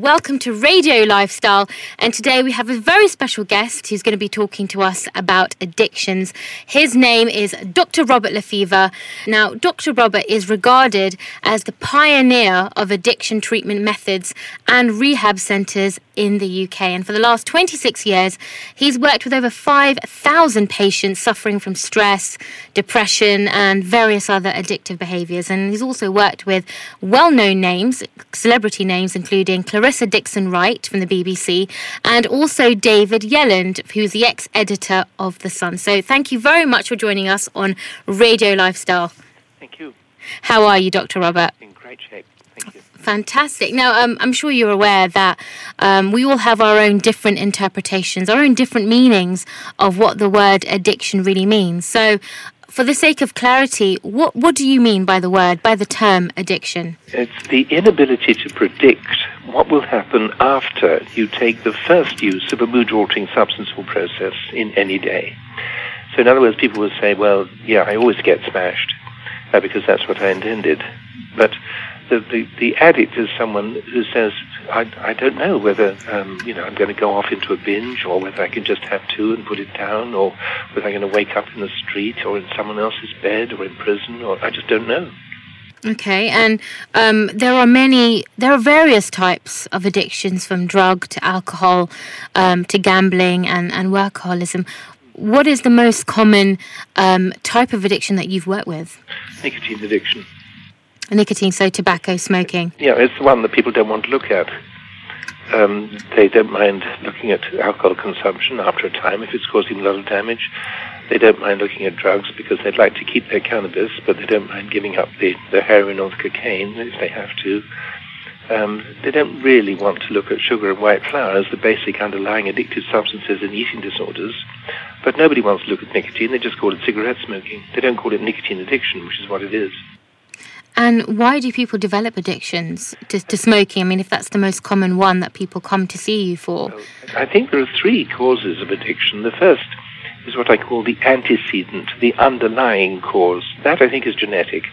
Welcome to Radio Lifestyle, and today we have a very special guest who's going to be talking to us about addictions. His name is Dr. Robert Lefever. Now, Dr. Robert is regarded as the pioneer of addiction treatment methods and rehab centres in the UK. And for the last 26 years, he's worked with over 5,000 patients suffering from stress, depression, and various other addictive behaviours. And he's also worked with well known names, celebrity names, including Clarissa Dickson Wright from the BBC, and also David Yelland, who's the ex editor of The Sun. So thank you very much for joining us on Radio Lifestyle. Thank you. How are you, Dr. Robert? In great shape. Thank you. Fantastic. Now, um, I'm sure you're aware that um, we all have our own different interpretations, our own different meanings of what the word addiction really means. So, for the sake of clarity, what, what do you mean by the word, by the term addiction? It's the inability to predict what will happen after you take the first use of a mood altering substance or process in any day. So, in other words, people will say, well, yeah, I always get smashed uh, because that's what I intended. But the, the, the addict is someone who says, I, I don't know whether um, you know I'm going to go off into a binge or whether I can just have two and put it down or whether I'm going to wake up in the street or in someone else's bed or in prison or I just don't know. Okay, and um, there are many, there are various types of addictions from drug to alcohol um, to gambling and, and workaholism. What is the most common um, type of addiction that you've worked with? Nicotine addiction. Nicotine, so tobacco, smoking. Yeah, it's the one that people don't want to look at. Um, they don't mind looking at alcohol consumption after a time if it's causing a lot of damage. They don't mind looking at drugs because they'd like to keep their cannabis, but they don't mind giving up the, the heroin or the cocaine if they have to. Um, they don't really want to look at sugar and white flour as the basic underlying addictive substances in eating disorders. But nobody wants to look at nicotine. They just call it cigarette smoking. They don't call it nicotine addiction, which is what it is. And why do people develop addictions to, to, smoking? I mean, if that's the most common one that people come to see you for. I think there are three causes of addiction. The first is what I call the antecedent, the underlying cause. That I think is genetic.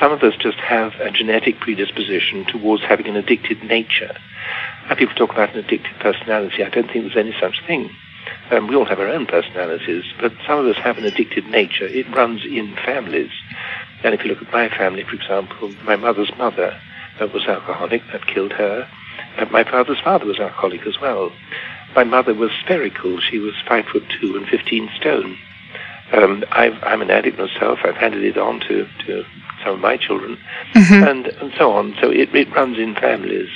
Some of us just have a genetic predisposition towards having an addicted nature. People talk about an addictive personality. I don't think there's any such thing. Um, we all have our own personalities, but some of us have an addicted nature. It runs in families. And if you look at my family, for example, my mother's mother was alcoholic, that killed her. My father's father was alcoholic as well. My mother was spherical. She was five foot two and 15 stone. Um, i am an addict myself. I've handed it on to, to some of my children, mm-hmm. and, and so on. So it, it runs in families.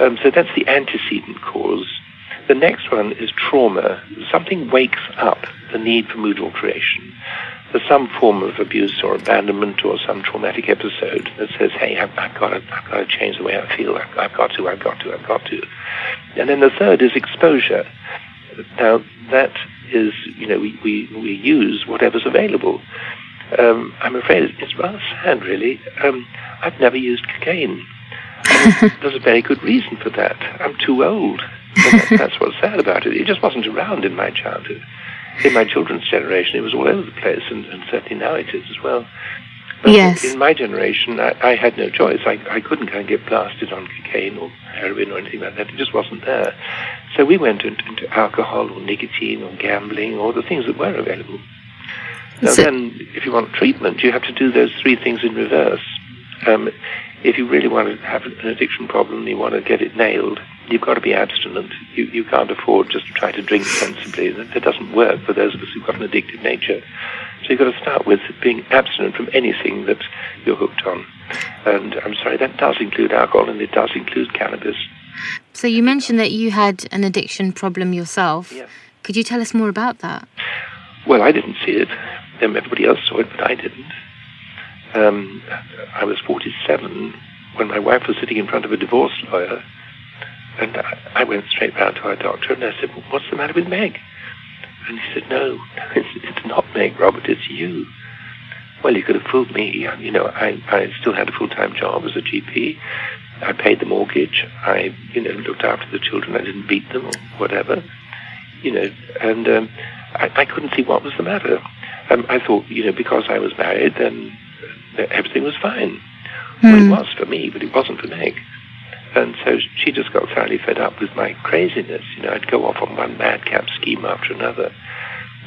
Um, so that's the antecedent cause. The next one is trauma. Something wakes up the need for mood alteration there's some form of abuse or abandonment or some traumatic episode that says, hey, I've, I've got to, I've got to change the way I feel. I've, I've got to, I've got to, I've got to. And then the third is exposure. Now, that is, you know, we, we, we use whatever's available. Um, I'm afraid it's rather sad, really. Um, I've never used cocaine. there's a very good reason for that. I'm too old. That, that's what's sad about it. It just wasn't around in my childhood in my children's generation, it was all over the place, and, and certainly now it is as well. But yes. In my generation, I, I had no choice. I, I couldn't go and get blasted on cocaine or heroin or anything like that. It just wasn't there. So we went into, into alcohol or nicotine or gambling or the things that were available. Now so, then, if you want treatment, you have to do those three things in reverse. Um, if you really want to have an addiction problem, you want to get it nailed, you've got to be abstinent. You, you can't afford just to try to drink sensibly. That, that doesn't work for those of us who've got an addictive nature. So you've got to start with being abstinent from anything that you're hooked on. And I'm sorry, that does include alcohol and it does include cannabis. So you mentioned that you had an addiction problem yourself. Yes. Could you tell us more about that? Well, I didn't see it. Everybody else saw it, but I didn't. Um, I was 47 when my wife was sitting in front of a divorce lawyer and I went straight round to our doctor and I said, well, What's the matter with Meg? And he said, No, it's, it's not Meg, Robert, it's you. Well, you could have fooled me. You know, I, I still had a full time job as a GP. I paid the mortgage. I, you know, looked after the children. I didn't beat them or whatever. You know, and um, I, I couldn't see what was the matter. Um, I thought, you know, because I was married, then everything was fine. Mm. Well, it was for me, but it wasn't for Meg. And so she just got thoroughly fed up with my craziness. You know, I'd go off on one madcap scheme after another.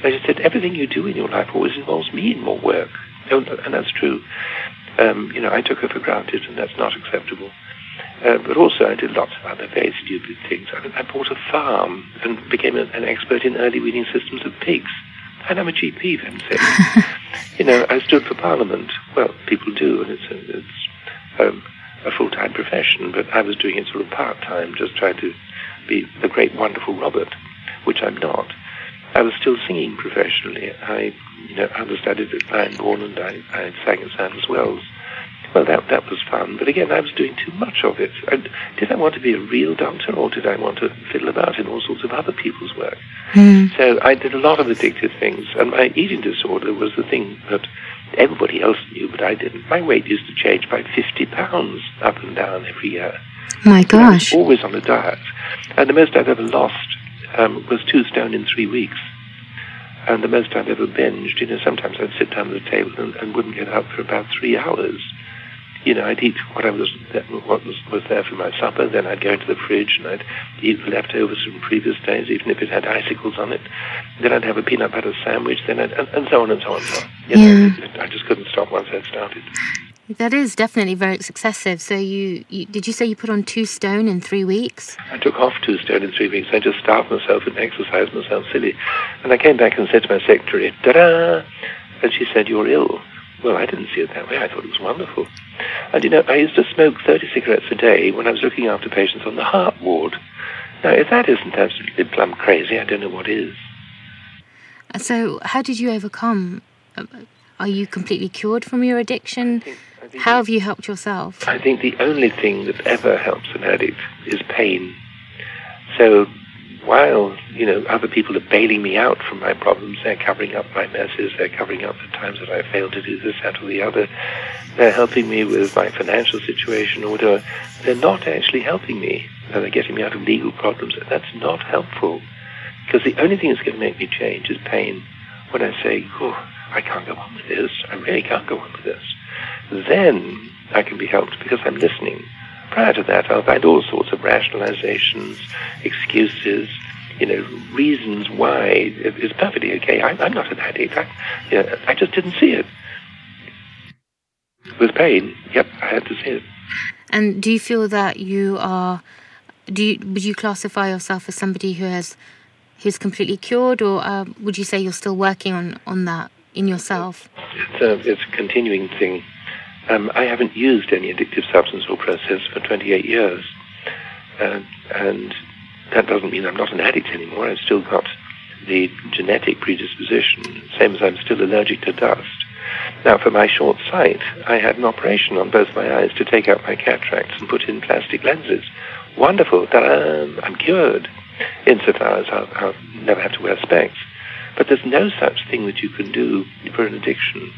I just said, everything you do in your life always involves me in more work. And that's true. Um, you know, I took her for granted, and that's not acceptable. Uh, but also, I did lots of other very stupid things. I, I bought a farm and became a, an expert in early weaning systems of pigs. And I'm a GP, for heaven's you know, I stood for Parliament. Well, people do, and it's a, it's um, a full-time profession. But I was doing it sort of part-time, just trying to be the great, wonderful Robert, which I'm not. I was still singing professionally. I, you know, I understudied at Glyndebourne and I, I sang at Sadler's Wells. Well, that that was fun, but again, I was doing too much of it. And did I want to be a real doctor, or did I want to fiddle about in all sorts of other people's work? Mm. So I did a lot of addictive things, and my eating disorder was the thing that everybody else knew, but I didn't. My weight used to change by 50 pounds up and down every year. My gosh! always on a diet, and the most I've ever lost um, was two stone in three weeks. And the most I've ever binged, you know, sometimes I'd sit down at the table and, and wouldn't get up for about three hours. You know, I'd eat whatever was, what was, was there for my supper, then I'd go into the fridge and I'd eat the leftovers from previous days, even if it had icicles on it. Then I'd have a peanut butter sandwich, then I'd, and, and so on and so on and so on. You yeah. know, I just couldn't stop once I'd started. That is definitely very excessive. So you, you, did you say you put on two stone in three weeks? I took off two stone in three weeks. I just starved myself and exercised myself silly. And I came back and said to my secretary, "Ta-da!" And she said, "You're ill." Well, I didn't see it that way. I thought it was wonderful. And you know, I used to smoke 30 cigarettes a day when I was looking after patients on the heart ward. Now, if that isn't absolutely plumb crazy, I don't know what is. So, how did you overcome? Are you completely cured from your addiction? How have you helped yourself? I think the only thing that ever helps an addict is pain. So while, you know, other people are bailing me out from my problems, they're covering up my messes, they're covering up the times that I failed to do this, that, or the other, they're helping me with my financial situation or whatever, they're not actually helping me. They're getting me out of legal problems. That's not helpful. Because the only thing that's going to make me change is pain. When I say, oh, I can't go on with this, I really can't go on with this then I can be helped because I'm listening. Prior to that, I'll find all sorts of rationalizations, excuses, you know, reasons why it's perfectly okay. I, am not an addict. I, you know, I just didn't see it. With pain, yep, I had to see it. And do you feel that you are? Do you would you classify yourself as somebody who has who's completely cured, or uh, would you say you're still working on on that in yourself? It's a it's a continuing thing. Um, I haven't used any addictive substance or process for 28 years. Uh, and that doesn't mean I'm not an addict anymore. I've still got the genetic predisposition, same as I'm still allergic to dust. Now, for my short sight, I had an operation on both my eyes to take out my cataracts and put in plastic lenses. Wonderful, ta-da, I'm cured, insofar as I'll, I'll never have to wear specs. But there's no such thing that you can do for an addiction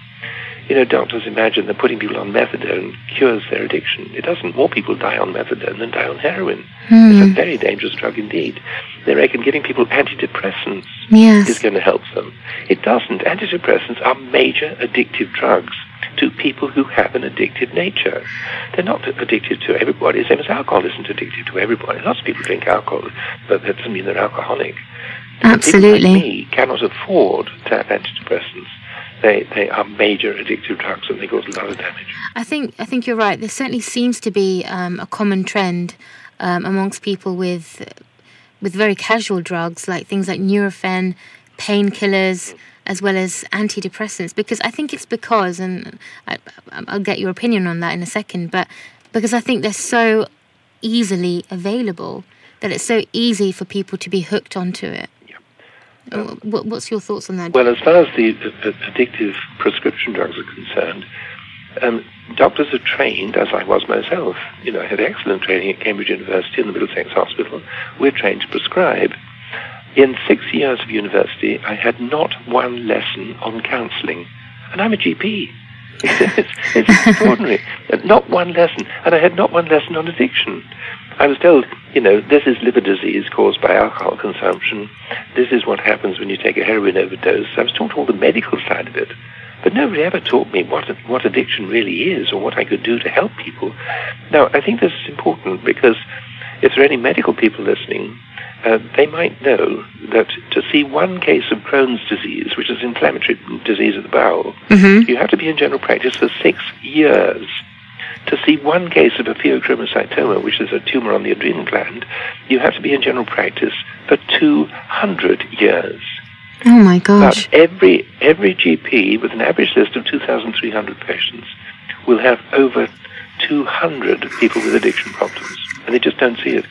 you know, doctors imagine that putting people on methadone cures their addiction. It doesn't. More people die on methadone than die on heroin. Mm. It's a very dangerous drug indeed. They reckon giving people antidepressants yes. is going to help them. It doesn't. Antidepressants are major addictive drugs to people who have an addictive nature. They're not addicted to everybody, The same as alcohol isn't addictive to everybody. Lots of people drink alcohol, but that doesn't mean they're alcoholic. Absolutely. People like me cannot afford to have antidepressants they, they are major addictive drugs and they cause a lot of damage. I think I think you're right. There certainly seems to be um, a common trend um, amongst people with with very casual drugs like things like Nurofen, painkillers, as well as antidepressants. Because I think it's because, and I, I'll get your opinion on that in a second, but because I think they're so easily available that it's so easy for people to be hooked onto it. Um, What's your thoughts on that? Well, as far as the addictive prescription drugs are concerned, um, doctors are trained, as I was myself. You know, I had excellent training at Cambridge University and the Middlesex Hospital. We're trained to prescribe. In six years of university, I had not one lesson on counselling, and I'm a GP. it's, it's extraordinary. Not one lesson, and I had not one lesson on addiction. I was told, you know, this is liver disease caused by alcohol consumption. This is what happens when you take a heroin overdose. I was taught all the medical side of it. But nobody ever taught me what, what addiction really is or what I could do to help people. Now, I think this is important because if there are any medical people listening, uh, they might know that to see one case of Crohn's disease, which is inflammatory disease of the bowel, mm-hmm. you have to be in general practice for six years. To see one case of a pheochromocytoma, which is a tumor on the adrenal gland, you have to be in general practice for 200 years. Oh my gosh. But every, every GP with an average list of 2,300 patients will have over 200 people with addiction problems, and they just don't see it.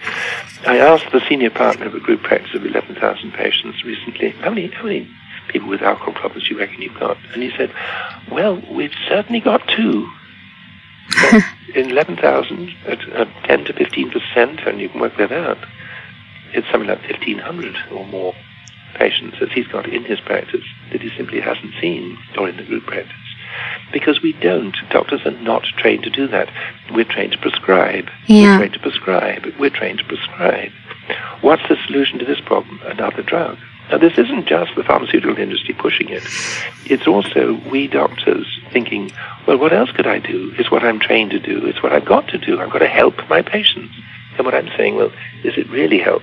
I asked the senior partner of a group practice of 11,000 patients recently, how many, how many people with alcohol problems do you reckon you've got? And he said, well, we've certainly got two. In 11,000, at, at 10 to 15 percent, and you can work that out, it's something like 1,500 or more patients that he's got in his practice that he simply hasn't seen or in the group practice. Because we don't. Doctors are not trained to do that. We're trained to prescribe. Yeah. We're trained to prescribe. We're trained to prescribe. What's the solution to this problem? Another drug. Now, this isn't just the pharmaceutical industry pushing it. It's also we doctors thinking, well, what else could I do? It's what I'm trained to do. It's what I've got to do. I've got to help my patients. And what I'm saying, well, is it really help?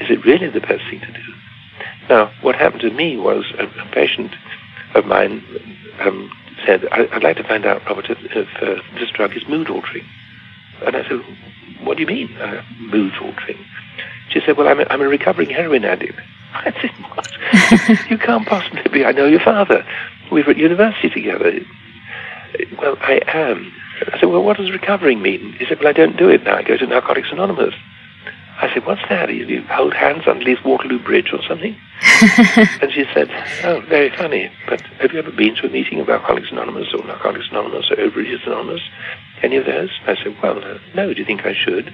Is it really the best thing to do? Now, what happened to me was a, a patient of mine um, said, I, would like to find out, Robert, if, if uh, this drug is mood altering. And I said, what do you mean, uh, mood altering? She said, well, I'm a, I'm a recovering heroin addict. I said, what? you can't possibly be. I know your father. We were at university together. Well, I am. I said, well, what does recovering mean? He said, well, I don't do it now. I go to Narcotics Anonymous. I said, what's that? You, you hold hands underneath Waterloo Bridge or something? and she said, oh, very funny, but have you ever been to a meeting of Alcoholics Anonymous or Narcotics Anonymous or Overeaters Anonymous? Any of those? I said, well, uh, no, do you think I should?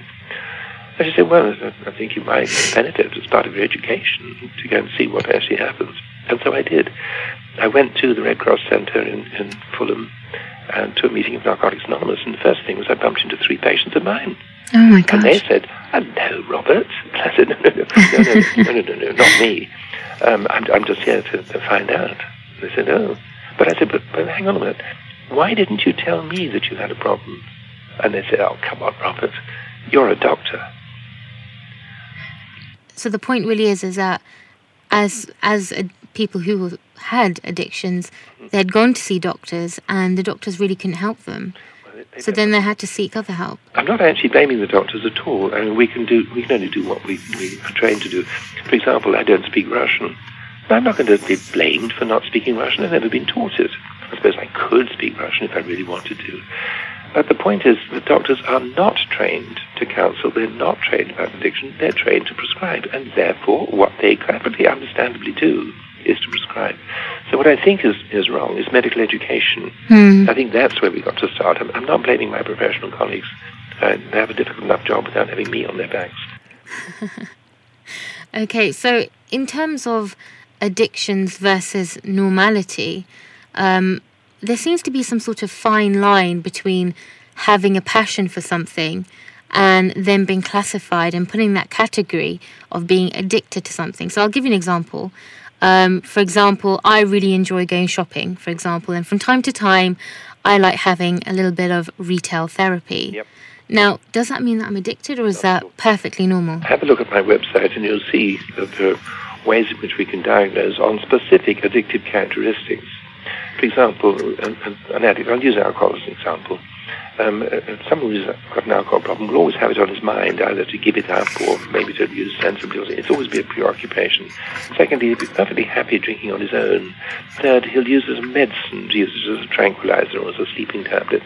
And she said, well, I think you might benefit as part of your education to go and see what actually happens. And so I did. I went to the Red Cross Centre in, in Fulham and to a meeting of Narcotics Anonymous, and the first thing was I bumped into three patients of mine. Oh my gosh. And they said, hello, Robert. And I said, no, no, no, no, no, no, no, no, not me. Um, I'm, I'm just here to, to find out. They said, oh. But I said, but, but hang on a minute. Why didn't you tell me that you had a problem? And they said, oh, come on, Robert. You're a doctor. So the point really is, is that as as a, people who had addictions, mm-hmm. they had gone to see doctors, and the doctors really couldn't help them. So then they had to seek other help. I'm not actually blaming the doctors at all. I mean, we can do we can only do what we, we are trained to do. For example, I don't speak Russian. I'm not going to be blamed for not speaking Russian. I've never been taught it. I suppose I could speak Russian if I really wanted to. But the point is, the doctors are not trained to counsel. They're not trained about addiction. They're trained to prescribe. And therefore, what they perfectly understandably do is to prescribe. So what I think is, is wrong is medical education. Hmm. I think that's where we've got to start. I'm, I'm not blaming my professional colleagues. Uh, they have a difficult enough job without having me on their backs. okay, so in terms of addictions versus normality, um, there seems to be some sort of fine line between having a passion for something and then being classified and putting that category of being addicted to something. So I'll give you an example. Um, for example, I really enjoy going shopping, for example, and from time to time, I like having a little bit of retail therapy. Yep. Now, does that mean that I'm addicted or is that perfectly normal? Have a look at my website and you'll see that there are ways in which we can diagnose on specific addictive characteristics. For example, an, an addict, I'll use alcohol as an example, um, uh, someone who's got an alcohol problem will always have it on his mind, either to give it up or maybe to use sensibly. It's always be a preoccupation. Secondly, he'll be perfectly happy drinking on his own. Third, he'll use it as a medicine, use it as a tranquilizer or as a sleeping tablet.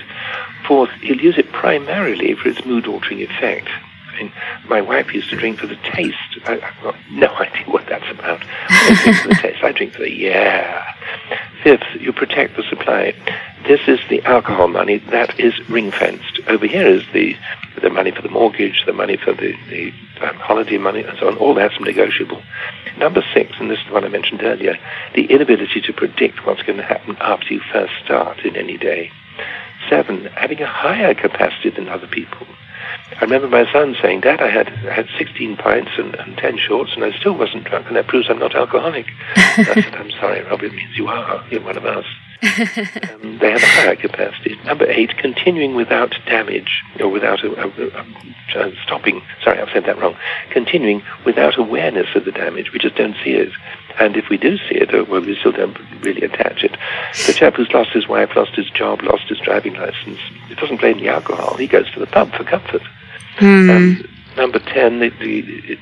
Fourth, he'll use it primarily for its mood-altering effect. I mean, my wife used to drink for the taste. I, have got no idea what that's about. I drink for the taste. I drink for the yeah. Fifth, you protect the supply. This is the alcohol money that is ring fenced. Over here is the the money for the mortgage, the money for the, the um, holiday money, and so on. All that's negotiable. Number six, and this is the one I mentioned earlier, the inability to predict what's going to happen after you first start in any day. Seven, having a higher capacity than other people. I remember my son saying, Dad, I had, I had 16 pints and, and 10 shorts and I still wasn't drunk, and that proves I'm not alcoholic. I said, I'm sorry, Rob, it means you are. You're one of us. um, they have a higher capacity. Number eight, continuing without damage or without a, a, a, stopping. Sorry, I've said that wrong. Continuing without awareness of the damage. We just don't see it. And if we do see it, uh, well, we still don't really attach it. The chap who's lost his wife, lost his job, lost his driving license, he doesn't blame the alcohol. He goes to the pub for comfort. Mm. Um, number 10, the, the,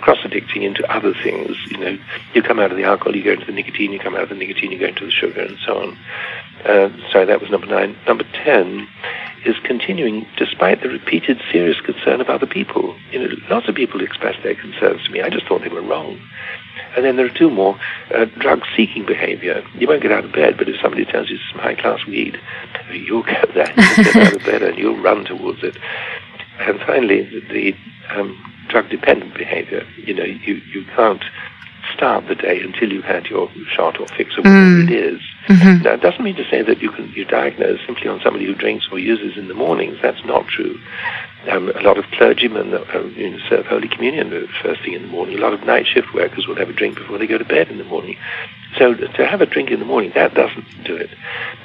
cross addicting into other things. You know, you come out of the alcohol, you go into the nicotine, you come out of the nicotine, you go into the sugar, and so on. Uh, sorry, that was number nine. Number ten is continuing despite the repeated serious concern of other people. You know, lots of people express their concerns to me. I just thought they were wrong. And then there are two more uh, drug seeking behavior. You won't get out of bed, but if somebody tells you some high class weed, you'll go there, you'll get out of bed, and you'll run towards it. And finally, the, um, drug dependent behavior. You know, you, you can't start the day until you've had your shot or fix or whatever mm. it is. Mm-hmm. Now, it doesn't mean to say that you can you diagnose simply on somebody who drinks or uses in the mornings. That's not true. Um, a lot of clergymen uh, you know, serve Holy Communion first thing in the morning. A lot of night shift workers will have a drink before they go to bed in the morning. So to have a drink in the morning, that doesn't do it.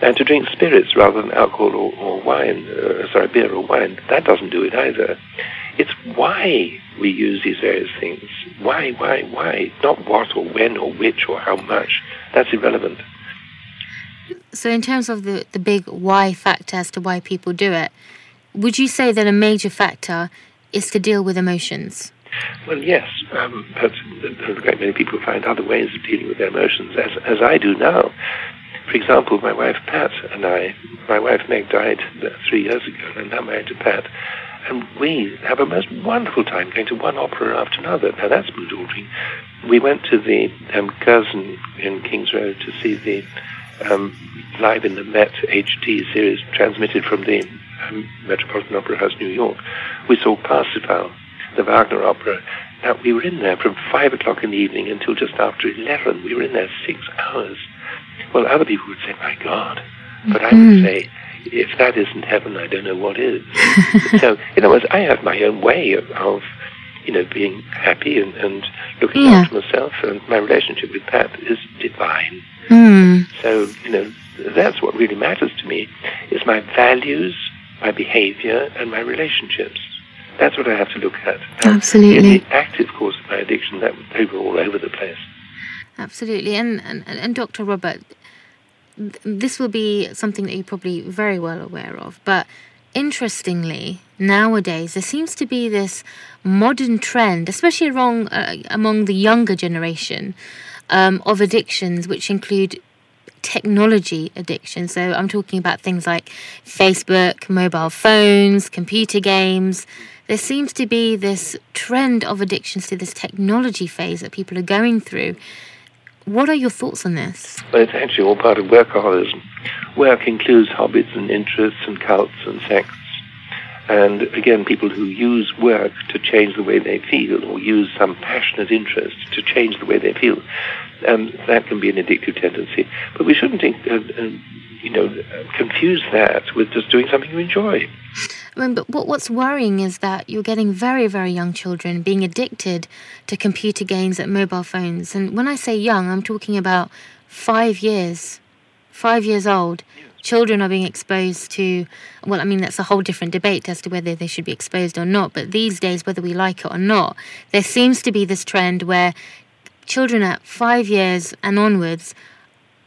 And to drink spirits rather than alcohol or, or wine, uh, sorry, beer or wine, that doesn't do it either. It's why we use these various things. Why, why, why? Not what or when or which or how much. That's irrelevant. So, in terms of the, the big why factor as to why people do it, would you say that a major factor is to deal with emotions? Well, yes, um, but there are a great many people who find other ways of dealing with their emotions, as, as I do now. For example, my wife Pat and I, my wife Meg died three years ago, and I'm now married to Pat. And we have a most wonderful time going to one opera after another. Now that's mood altering. We went to the um, Curzon in King's Road to see the um, live in the Met HD series transmitted from the um, Metropolitan Opera House, New York. We saw Parsifal, the Wagner opera. Now we were in there from five o'clock in the evening until just after eleven. We were in there six hours. Well, other people would say, "My God," but I would mm-hmm. say if that isn't heaven, I don't know what is. so, in other words, I have my own way of, of you know, being happy and, and looking yeah. after myself, and my relationship with Pat is divine. Mm. So, you know, that's what really matters to me, is my values, my behavior, and my relationships. That's what I have to look at. And Absolutely. the active course of my addiction, that they were all over the place. Absolutely. And, and, and Dr. Robert, this will be something that you're probably very well aware of, but interestingly, nowadays there seems to be this modern trend, especially among, uh, among the younger generation, um, of addictions, which include technology addiction. So I'm talking about things like Facebook, mobile phones, computer games. There seems to be this trend of addictions to this technology phase that people are going through. What are your thoughts on this? Well, it's actually all part of workaholism. Work includes hobbies and interests and cults and sects. And again, people who use work to change the way they feel or use some passionate interest to change the way they feel, And that can be an addictive tendency. But we shouldn't, uh, uh, you know, confuse that with just doing something you enjoy. I mean, but what's worrying is that you're getting very, very young children being addicted to computer games at mobile phones. And when I say young, I'm talking about five years, five years old. Children are being exposed to, well, I mean, that's a whole different debate as to whether they should be exposed or not. But these days, whether we like it or not, there seems to be this trend where children at five years and onwards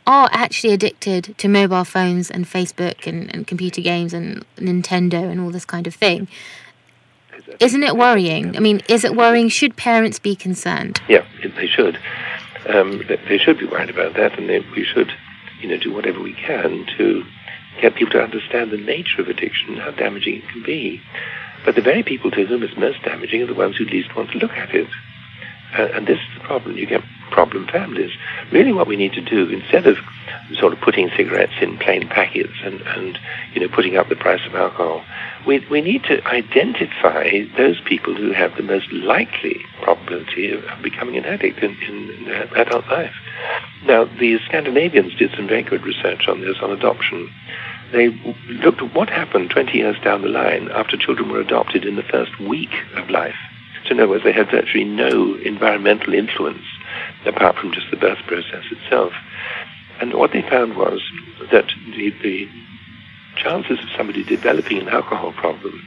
are actually addicted to mobile phones and Facebook and, and computer games and Nintendo and all this kind of thing. Isn't it worrying? I mean, is it worrying? Should parents be concerned? Yeah, they should. Um, they should be worried about that, and they, we should, you know, do whatever we can to get people to understand the nature of addiction how damaging it can be. But the very people to whom it's most damaging are the ones who least want to look at it. And this is the problem. You get problem families. Really, what we need to do instead of sort of putting cigarettes in plain packets and, and you know putting up the price of alcohol, we we need to identify those people who have the most likely probability of, becoming an addict in, in adult life. Now, the Scandinavians did some very good research on this on adoption. They looked at what happened 20 years down the line after children were adopted in the first week of life to know whether they had virtually no environmental influence apart from just the birth process itself. And what they found was that the, the chances of somebody developing an alcohol problem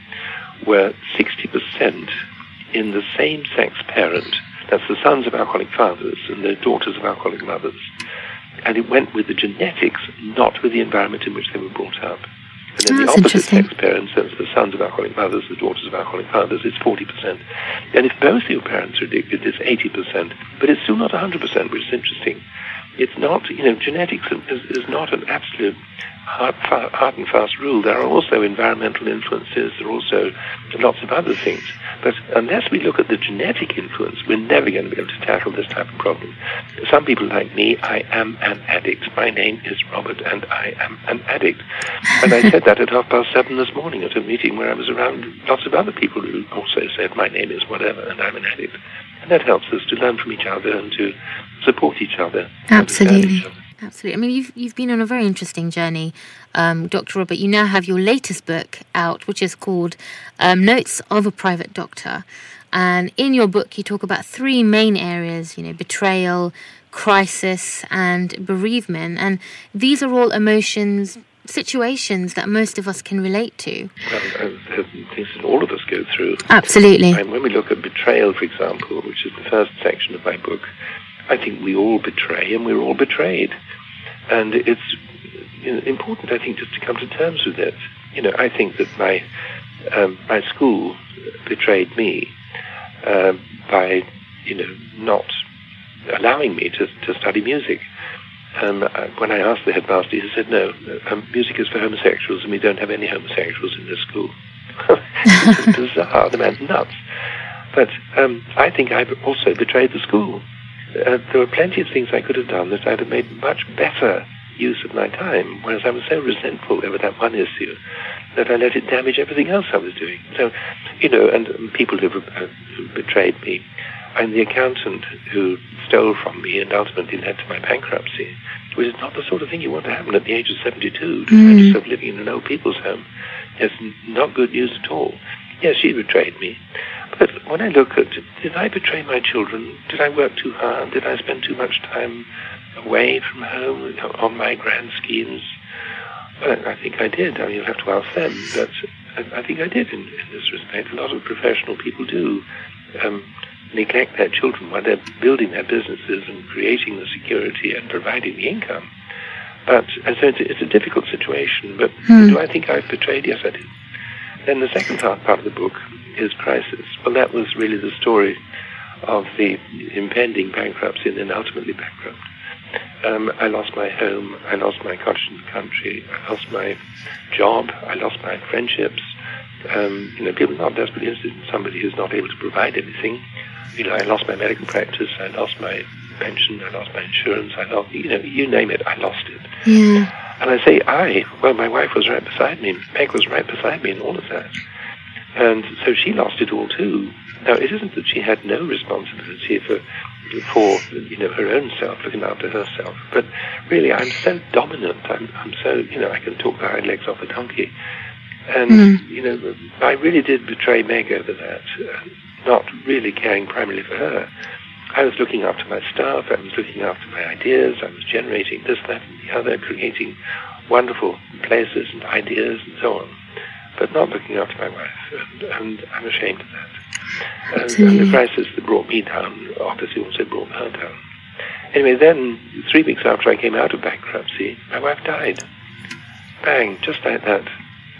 were 60% in the same sex parent. That's the sons of alcoholic fathers and the daughters of alcoholic mothers. And it went with the genetics, not with the environment in which they were brought up. And then That's the opposite sex parents, that's the sons of alcoholic mothers, the daughters of alcoholic fathers, it's 40%. And if both your parents are addicted, it's 80%. But it's still not 100%, which is interesting. It's not, you know, genetics is, is not an absolute hard, hard and fast rule. There are also environmental influences. There are also lots of other things. But unless we look at the genetic influence, we're never going to be able to tackle this type of problem. Some people like me, I am an addict. My name is Robert, and I am an addict. And I said that at half past seven this morning at a meeting where I was around lots of other people who also said, my name is whatever, and I'm an addict. And that helps us to learn from each other and to support each other. Absolutely. Each other. Absolutely. I mean, you've you've been on a very interesting journey, um, Dr. Robert. You now have your latest book out, which is called um, Notes of a Private Doctor. And in your book, you talk about three main areas. You know, betrayal, crisis, and bereavement. And these are all emotions, situations that most of us can relate to. Things that all of us go through. Absolutely. And when we look at betrayal, for example, which is the first section of my book, I think we all betray and we're all betrayed. And it's important, I think, just to come to terms with it. You know, I think that my um, my school betrayed me uh, by, you know, not allowing me to, to study music. Um, when I asked the headmaster, he said, no, um, music is for homosexuals and we don't have any homosexuals in this school. it's bizarre. The man's nuts. But um, I think I've also betrayed the school uh, there were plenty of things I could have done that I'd have made much better use of my time, whereas I was so resentful over that one issue that I let it damage everything else I was doing. So, you know, and people who uh, betrayed me. I'm the accountant who stole from me and ultimately led to my bankruptcy, which is not the sort of thing you want to happen at the age of 72 to mm. find yourself living in an old people's home. It's not good news at all. Yes, she betrayed me. But when I look at, did I betray my children? Did I work too hard? Did I spend too much time away from home on my grand schemes? Well, I think I did. I mean, you'll have to ask them. But I, think I did in, in, this respect. A lot of professional people do um, neglect their children while they're building their businesses and creating the security and providing the income. But and so it's, it's a difficult situation. But hmm. do I think I've betrayed? Yes, I did. Then the second part, part of the book is crisis. Well, that was really the story of the impending bankruptcy and then ultimately bankrupt. Um, I lost my home, I lost my cottage the country, I lost my job, I lost my friendships. Um, you know, people are not desperately interested in somebody who's not able to provide anything. You know, I lost my medical practice, I lost my pension, I lost my insurance, I lost, you know, you name it, I lost it. Yeah. And I say I, well, my wife was right beside me, Meg was right beside me and all of that. And so she lost it all too. Now, it isn't that she had no responsibility for, for you know, her own self, looking after herself, but really I'm so dominant. I'm, I'm so, you know, I can talk the hind legs off a donkey. And, mm. you know, I really did betray Meg over that, uh, not really caring primarily for her. I was looking after my staff, I was looking after my ideas, I was generating this, that, and the other, creating wonderful places and ideas and so on but not looking after my wife, and, and I'm ashamed of that. And, and, the crisis that brought me down obviously also brought her down. Anyway, then three weeks after I came out of bankruptcy, my wife died. Bang, just like that.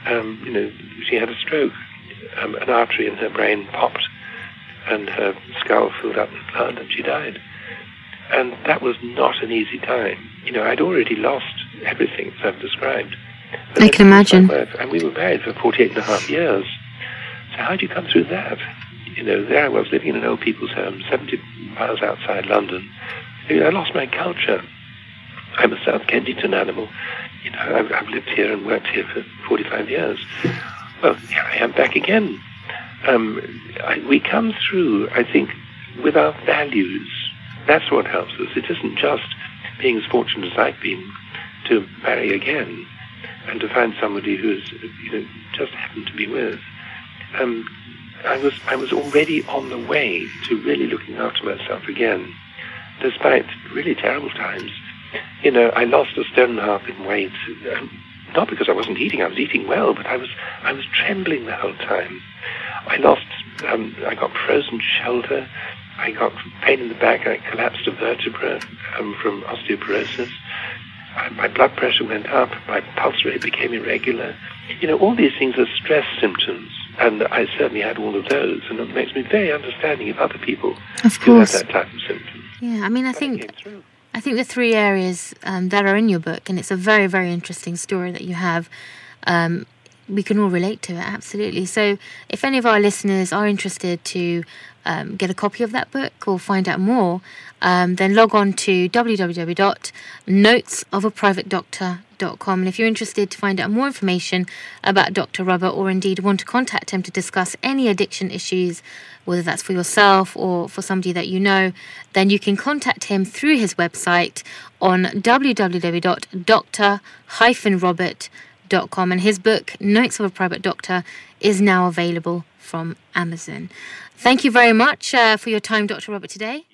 Um, you know, she had a stroke. Um, an artery in her brain popped, and her skull filled up with blood, and she died. And that was not an easy time. You know, I'd already lost everything as I've described. I can imagine. And we were married for 48 and a half years. So how did you come through that? You know, there I was living in an old people's home, 70 miles outside London. I lost my culture. I'm a South Kensington animal. You know, I've, I've lived here and worked here for 45 years. Well, here I am back again. Um, we come through, I think, with our values. That's what helps us. It isn't just being as fortunate as I've been to marry again and to find somebody who's you know just happened to be with. Um, I was I was already on the way to really looking after myself again, despite really terrible times. You know, I lost a stone and a half in weight, um, not because I wasn't eating. I was eating well, but I was I was trembling the whole time. I lost. Um, I got frozen shoulder. I got pain in the back. I collapsed a vertebra um, from osteoporosis. I, my blood pressure went up. My pulse rate became irregular. You know, all these things are stress symptoms. And I certainly had all of those, and it makes me very understanding of other people of who have that type of symptom. Yeah, I mean, I think I think the three areas um, that are in your book, and it's a very, very interesting story that you have. Um, we can all relate to it, absolutely. So, if any of our listeners are interested to um, get a copy of that book or find out more, um, then log on to www.notesofaprivatedoctor.com. And if you're interested to find out more information about Dr. Robert or indeed want to contact him to discuss any addiction issues, whether that's for yourself or for somebody that you know, then you can contact him through his website on www.dr-robert.com. And his book, Notes of a Private Doctor, is now available from Amazon. Thank you very much uh, for your time, Dr. Robert, today.